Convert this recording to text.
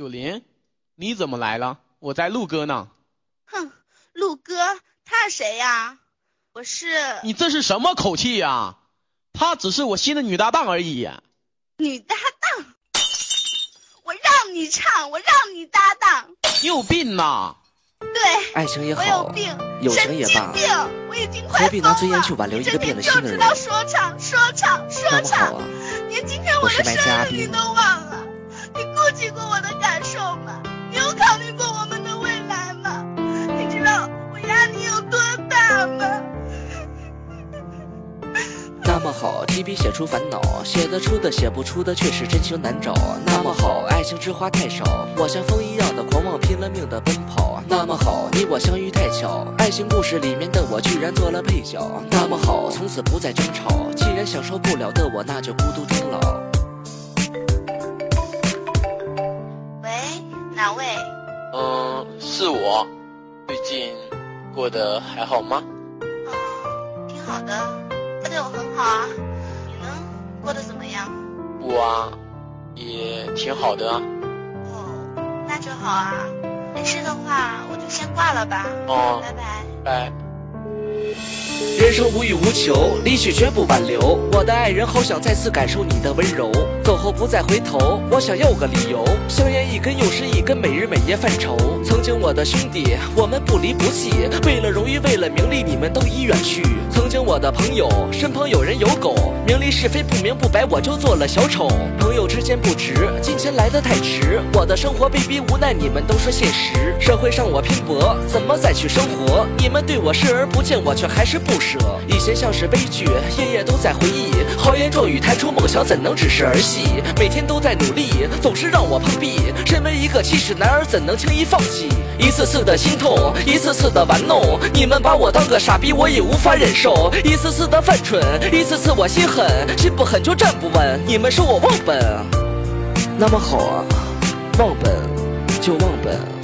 九林，你怎么来了？我在录歌呢。哼，录歌，他是谁呀？我是。你这是什么口气呀？她只是我新的女搭档而已。女搭档？我让你唱，我让你搭档。你有病呐！对，爱情也好，我有病，友情也罢，我已经快何必拿尊严去挽留一个变了心的人？就知道说唱，说唱，说唱。连今天我的生日你都忘那么好，提笔写出烦恼，写得出的写不出的却是真情难找。那么好，爱情之花太少，我像风一样的狂妄，拼了命的奔跑。那么好，你我相遇太巧，爱情故事里面的我居然做了配角。那么好，从此不再争吵，既然享受不了的我，那就孤独终老。喂，哪位？嗯，是我。最近过得还好吗？嗯，挺好的。对我很好啊，你呢？过得怎么样？我啊，也挺好的。哦，那就好啊。没事的话，我就先挂了吧。哦，拜拜。拜。人生无欲无求，离去绝不挽留。我的爱人，好想再次感受你的温柔。走后不再回头，我想要个理由。香烟一根又是一根，每日每夜犯愁。曾经我的兄弟，我们不离不弃。为了荣誉，为了名利，你们都已远去。我的朋友，身旁有人有狗。名利是非不明不白，我就做了小丑。朋友之间不值，金钱来得太迟。我的生活被逼无奈，你们都说现实。社会上我拼搏，怎么再去生活？你们对我视而不见，我却还是不。不舍，以前像是悲剧，夜夜都在回忆。豪言壮语谈出梦想，怎能只是儿戏？每天都在努力，总是让我碰壁。身为一个七尺男儿，怎能轻易放弃？一次次的心痛，一次次的玩弄，你们把我当个傻逼，我也无法忍受。一次次的犯蠢，一次次我心狠，心不狠就站不稳。你们说我忘本，那么好啊，忘本就忘本。